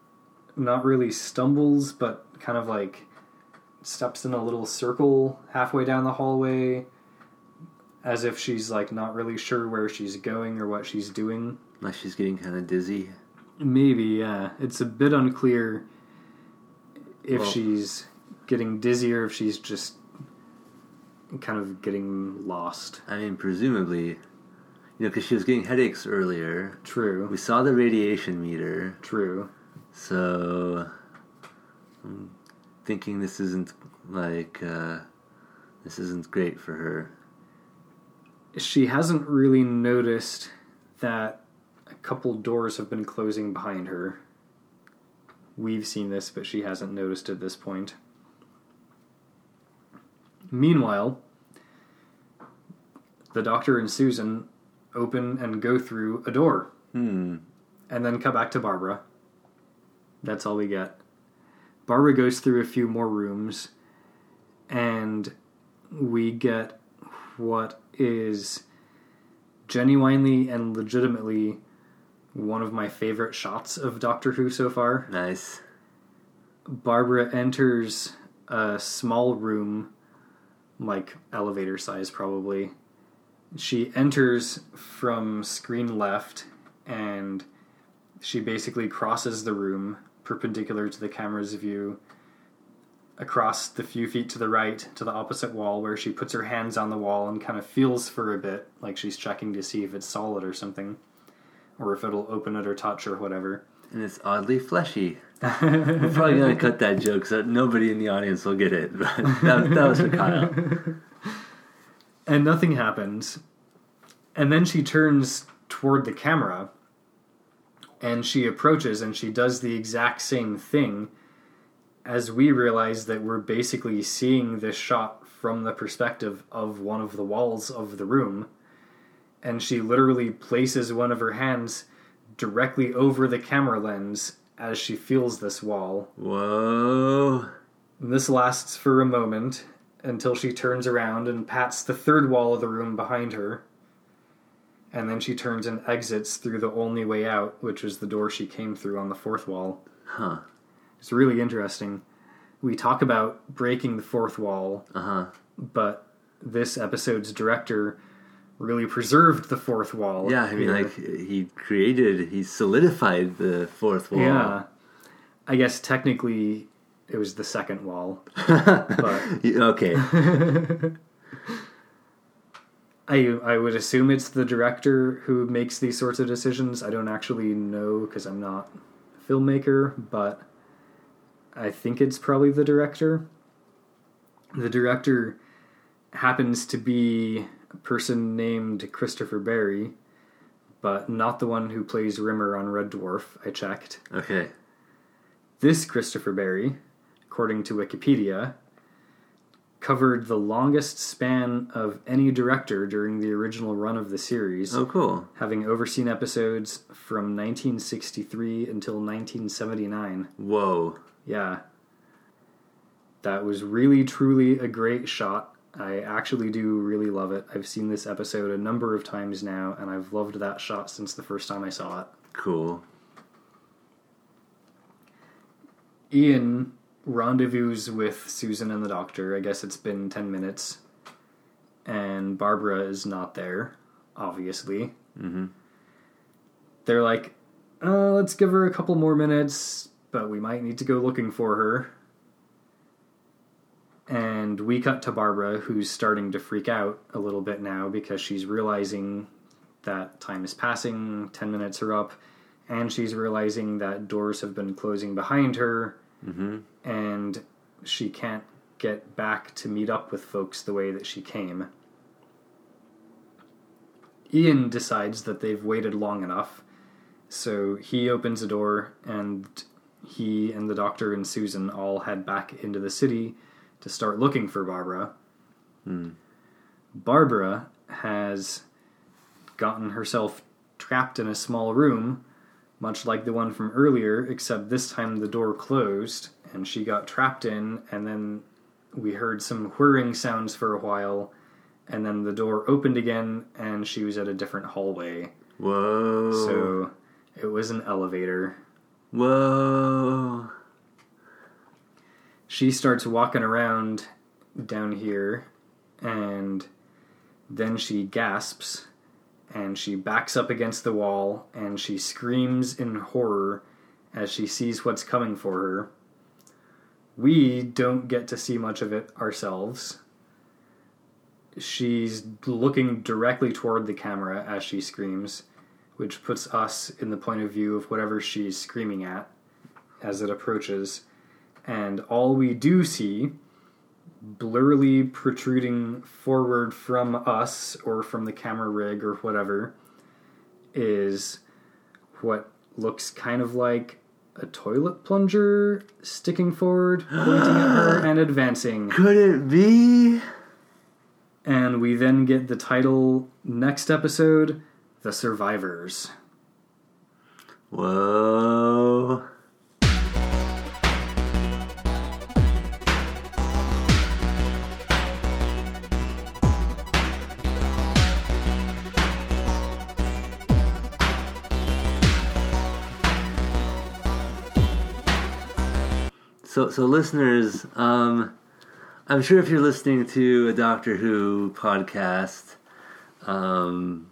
not really stumbles but kind of like steps in a little circle halfway down the hallway as if she's like not really sure where she's going or what she's doing Like she's getting kind of dizzy. maybe yeah it's a bit unclear if Well- she's getting dizzy or if she's just kind of getting lost I mean, presumably, you know, because she was getting headaches earlier. true We saw the radiation meter, true so um, thinking this isn't like uh, this isn't great for her. She hasn't really noticed that a couple doors have been closing behind her. We've seen this, but she hasn't noticed at this point. Meanwhile, the doctor and Susan open and go through a door Hmm. and then cut back to Barbara. That's all we get. Barbara goes through a few more rooms and we get what is genuinely and legitimately one of my favorite shots of Doctor Who so far. Nice. Barbara enters a small room, like elevator size probably. She enters from screen left and she basically crosses the room perpendicular to the camera's view across the few feet to the right to the opposite wall where she puts her hands on the wall and kind of feels for a bit like she's checking to see if it's solid or something or if it'll open it or touch or whatever. And it's oddly fleshy. We're probably gonna cut that joke so that nobody in the audience will get it. But that, that was for Kyle. and nothing happens. And then she turns toward the camera and she approaches and she does the exact same thing as we realize that we're basically seeing this shot from the perspective of one of the walls of the room. And she literally places one of her hands directly over the camera lens as she feels this wall. Whoa. And this lasts for a moment until she turns around and pats the third wall of the room behind her. And then she turns and exits through the only way out, which was the door she came through on the fourth wall. Huh. It's really interesting. We talk about breaking the fourth wall, Uh huh. but this episode's director really preserved the fourth wall. Yeah, I mean, here. like he created, he solidified the fourth wall. yeah. I guess technically it was the second wall, but okay. I I would assume it's the director who makes these sorts of decisions. I don't actually know because I'm not a filmmaker, but I think it's probably the director. The director happens to be a person named Christopher Barry, but not the one who plays Rimmer on Red Dwarf. I checked. Okay. This Christopher Barry, according to Wikipedia, covered the longest span of any director during the original run of the series, Oh, cool. having overseen episodes from 1963 until 1979. Whoa. Yeah. That was really, truly a great shot. I actually do really love it. I've seen this episode a number of times now, and I've loved that shot since the first time I saw it. Cool. Ian rendezvous with Susan and the doctor. I guess it's been 10 minutes. And Barbara is not there, obviously. Mm-hmm. They're like, uh, let's give her a couple more minutes, but we might need to go looking for her. And we cut to Barbara, who's starting to freak out a little bit now because she's realizing that time is passing, 10 minutes are up, and she's realizing that doors have been closing behind her, Mm-hmm. and she can't get back to meet up with folks the way that she came. Ian decides that they've waited long enough, so he opens a door, and he and the doctor and Susan all head back into the city to start looking for Barbara. Hmm. Barbara has gotten herself trapped in a small room, much like the one from earlier, except this time the door closed and she got trapped in, and then we heard some whirring sounds for a while, and then the door opened again and she was at a different hallway. Whoa. So it was an elevator. Whoa. she starts walking around down here and then she gasps and she backs up against the wall and she screams in horror as she sees what's coming for her. We don't get to see much of it ourselves. She's looking directly toward the camera as she screams, which puts us in the point of view of whatever she's screaming at as it approaches and all we do see, blurrily protruding forward from us or from the camera rig or whatever, is what looks kind of like a toilet plunger sticking forward, pointing at her and advancing. Could it be? And we then get the title next episode The Survivors. Whoa. So, so listeners, um, I'm sure if you're listening to a Doctor Who podcast, um,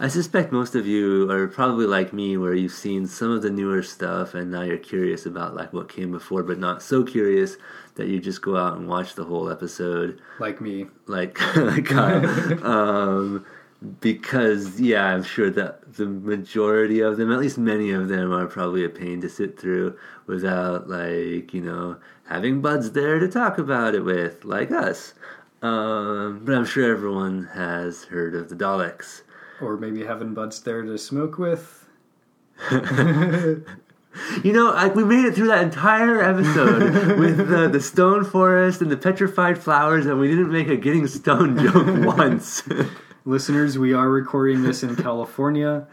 I suspect most of you are probably like me, where you've seen some of the newer stuff, and now you're curious about like what came before, but not so curious that you just go out and watch the whole episode, Like me. like like Kyle. um, because yeah, I'm sure that the majority of them, at least many of them, are probably a pain to sit through without like you know having buds there to talk about it with, like us. Um, but I'm sure everyone has heard of the Daleks. Or maybe having buds there to smoke with. You know, like we made it through that entire episode with the, the stone forest and the petrified flowers, and we didn't make a getting stone joke once. Listeners, we are recording this in California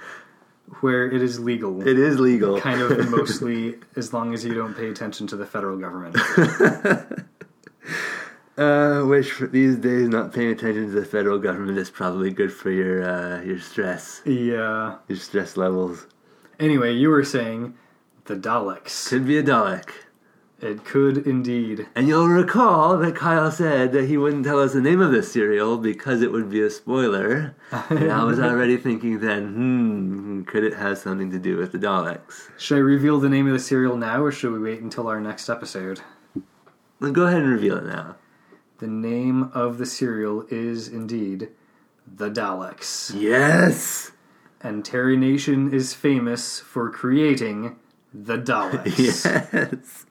where it is legal. it is legal. kind of mostly as long as you don't pay attention to the federal government. Uh, which for these days, not paying attention to the federal government is probably good for your uh, your stress, yeah. your stress levels. Anyway, you were saying the Daleks. Could be a Dalek. It could indeed. And you'll recall that Kyle said that he wouldn't tell us the name of this serial because it would be a spoiler. and I was already thinking then, hmm, could it have something to do with the Daleks? Should I reveal the name of the serial now, or should we wait until our next episode? Well, go ahead and reveal it now. The name of the serial is indeed the Daleks. Yes! And Terry Nation is famous for creating the Daleks. Yes!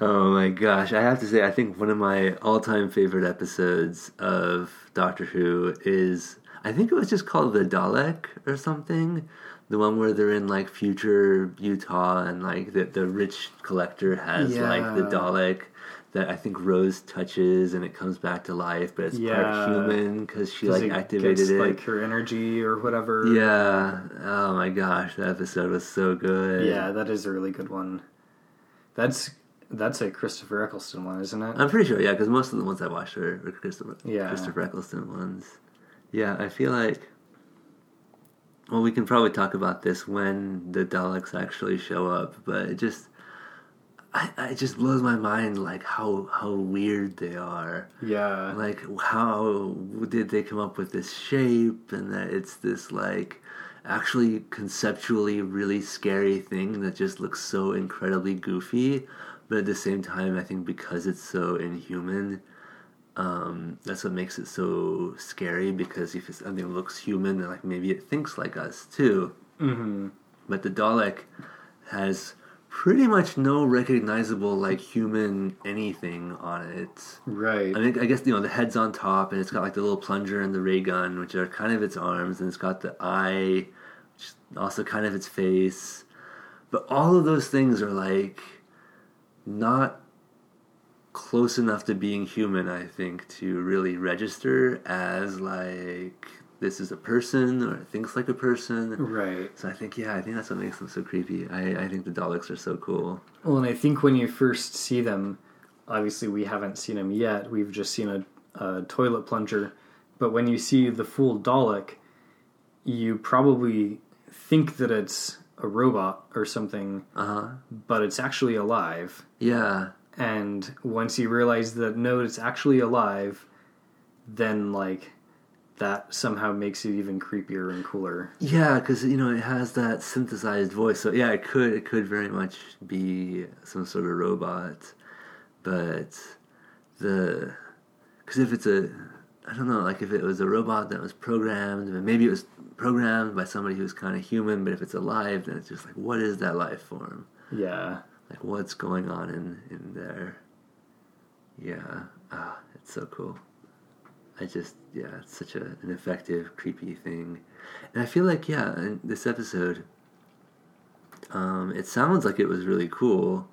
Oh my gosh, I have to say, I think one of my all time favorite episodes of Doctor Who is, I think it was just called The Dalek or something. The one where they're in like future Utah and like the, the rich collector has like the Dalek that I think Rose touches and it comes back to life, but it's Yeah. part human because she like it activated gets, it. like her energy or whatever. yeah. Oh my gosh, that episode was so good. Yeah, that is a really good one. That's that's a Christopher Eccleston one, isn't it? I'm pretty sure, yeah, because most of the ones I watched are, are Christopher, Yeah. Christopher Eccleston ones. Yeah, I feel like. Well, we can probably talk about this when the Daleks actually show up, but it just. I, I it just blows my mind, like how how weird they are. yeah. Like how did they come up with this shape, and that it's this like actually conceptually really scary thing that just looks so incredibly goofy, but at the same time, I think because it's so inhuman, um, that's what makes it so scary. Because if something looks human, then like maybe it thinks like us too. Mm-hmm. But the Dalek has pretty much no recognizable like human anything on it. Right. I mean, I guess you know the head's on top, and it's got like the little plunger and the ray gun, which are kind of its arms, and it's got the eye, which is also kind of its face. But all of those things are like not close enough to being human, I think, to really register as like this is a person or it thinks like a person. right. So I think yeah, I think that's what makes them so creepy. I, I think the Daleks are so cool. Well, and I think when you first see them, obviously we haven't seen them yet. We've just seen a, a toilet plunger. But when you see the full Dalek, you probably think that it's a robot or something, Uh huh. but it's actually alive. Yeah. And once you realize that no, it's actually alive, then like that somehow makes it even creepier and cooler. Yeah, because you know it has that synthesized voice. So yeah, it could it could very much be some sort of robot, but the because if it's a I don't know like if it was a robot that was programmed, and maybe it was programmed by somebody who's kind of human. But if it's alive, then it's just like what is that life form? Yeah. like what's going on in in there. Yeah, ah, it's so cool. I just yeah, it's such a, an effective, creepy thing, and I feel like yeah, in this episode, um, it sounds like it was really cool,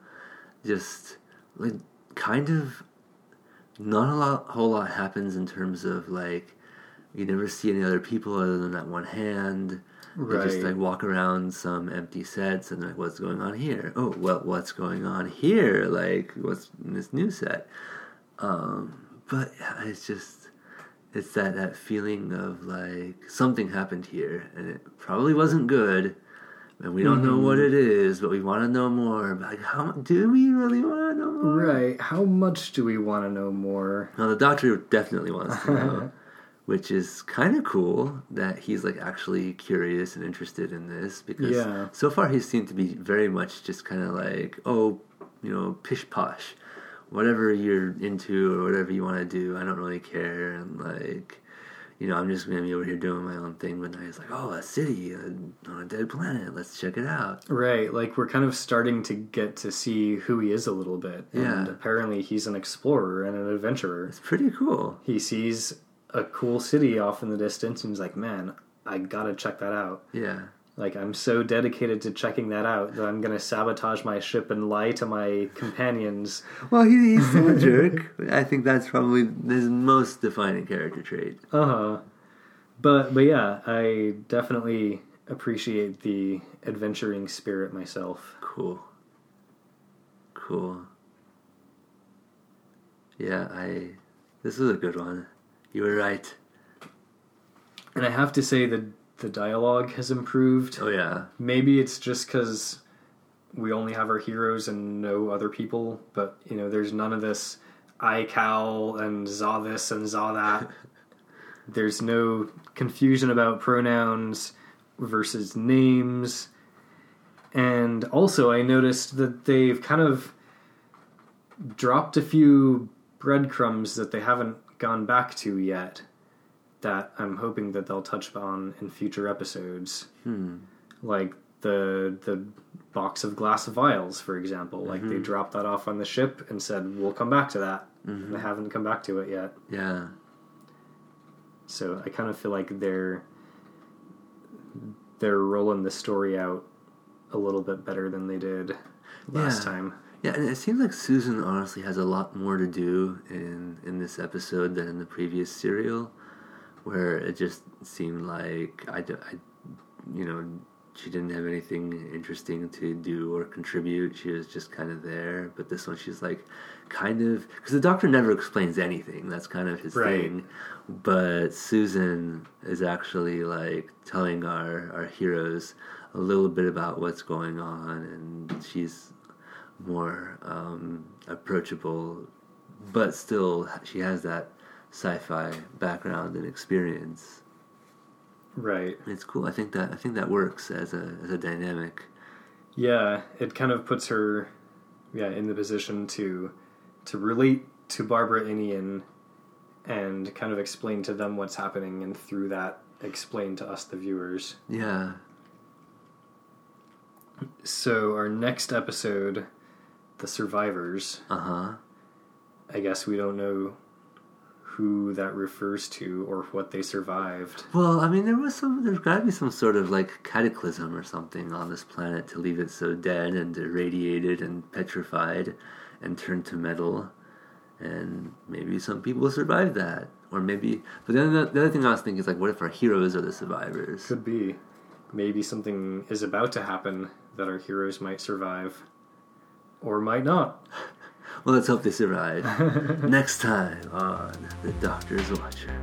just like kind of not a lot, whole lot happens in terms of like you never see any other people other than that one hand. Right. They just like walk around some empty sets and like what's going on here? Oh, well, what's going on here? Like what's in this new set? Um, but yeah, it's just it's that that feeling of like something happened here and it probably wasn't good. And we don't know what Mm-hmm. it is, but we want to know more. But like, how do we really want to know more? Right. How much do we want to know more? Well, the doctor definitely wants to know, which is kind of cool that he's like actually curious and interested in this because Yeah. so far he seemed to be very much just kind of like, oh, you know, pish posh, whatever you're into or whatever you want to do, I don't really care, and like. You know, I'm just gonna be over here doing my own thing. But now he's like, "Oh, a city uh, on a dead planet. Let's check it out." Right. Like we're kind of starting to get to see who he is a little bit. Yeah. And apparently he's an explorer and an adventurer. It's pretty cool. He sees a cool city off in the distance and he's like, man, I gotta check that out. Yeah, Like I'm so dedicated to checking that out that I'm gonna sabotage my ship and lie to my companions. Well, he, he's still a jerk. I think that's probably his most defining character trait. Uh huh. But but yeah, I definitely appreciate the adventuring spirit myself. Cool. Cool. Yeah, I. This was a good one. You were right. And I have to say that the dialogue has improved. Oh yeah. Maybe it's just because we only have our heroes and no other people, but you know, there's none of this I Kal and Za this and Za that. there's no confusion about pronouns versus names. And also, I noticed that they've kind of dropped a few breadcrumbs that they haven't gone back to yet that I'm hoping that they'll touch on in future episodes Hmm. like the the box of glass vials, for example. Like Mm-hmm. they dropped that off on the ship and said we'll come back to that. Mm-hmm. And they haven't come back to it yet. Yeah. So I kind of feel like they're they're rolling the story out a little bit better than they did last Yeah. time. Yeah, and it seems like Susan honestly has a lot more to do in in this episode than in the previous serial, where it just seemed like I, I you know, she didn't have anything interesting to do or contribute. She was just kind of there. But this one, she's like, kind of, because the Doctor never explains anything. That's kind of his Right. thing. But Susan is actually like telling our our heroes a little bit about what's going on, and she's more um, approachable, but still she has that sci-fi background and experience. Right. It's cool. I think that I think that works as a as a dynamic. Yeah, it kind of puts her yeah, in the position to to relate to Barbara and Ian and kind of explain to them what's happening and through that explain to us the viewers. Yeah, So our next episode, The Survivors, uh huh. I guess we don't know who that refers to or what they survived. Well, I mean, there was some. There's got to be some sort of like cataclysm or something on this planet to leave it so dead and irradiated and petrified, and turned to metal. And maybe some people survived that, or maybe. But then the, the other thing I was thinking is like, what if our heroes are the survivors? Could be. Maybe something is about to happen that our heroes might survive. Or might not. Well, let's hope they survive. Next time on The Doctor's Watcher.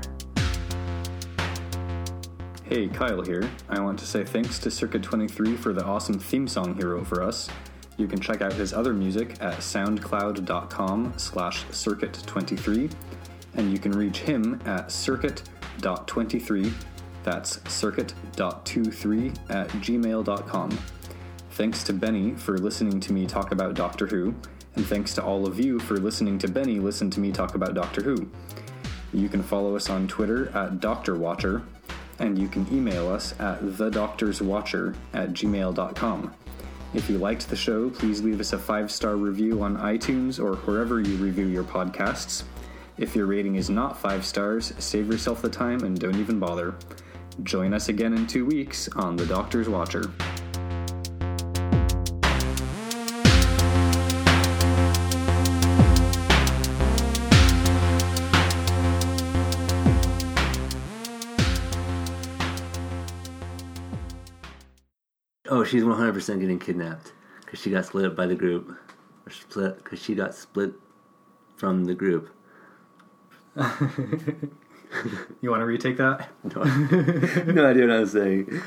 Hey, Kyle here. I want to say thanks to Circuit 23 for the awesome theme song he wrote for us. You can check out his other music at soundcloud.com slash circuit23, and you can reach him at circuit.23, that's circuit.23 at gmail.com. Thanks to Benny for listening to me talk about Doctor Who, and thanks to all of you for listening to Benny listen to me talk about Doctor Who. You can follow us on Twitter at Doctor Watcher, and you can email us at thedoctorswatcher at gmail.com. If you liked the show, please leave us a five star review on iTunes or wherever you review your podcasts. If your rating is not five stars, save yourself the time and don't even bother. Join us again in two weeks on The Doctor's Watcher. Oh, she's 100% getting kidnapped because she got split up by the group. Or split because she got split from the group. You want to retake that? No, no idea what I was saying.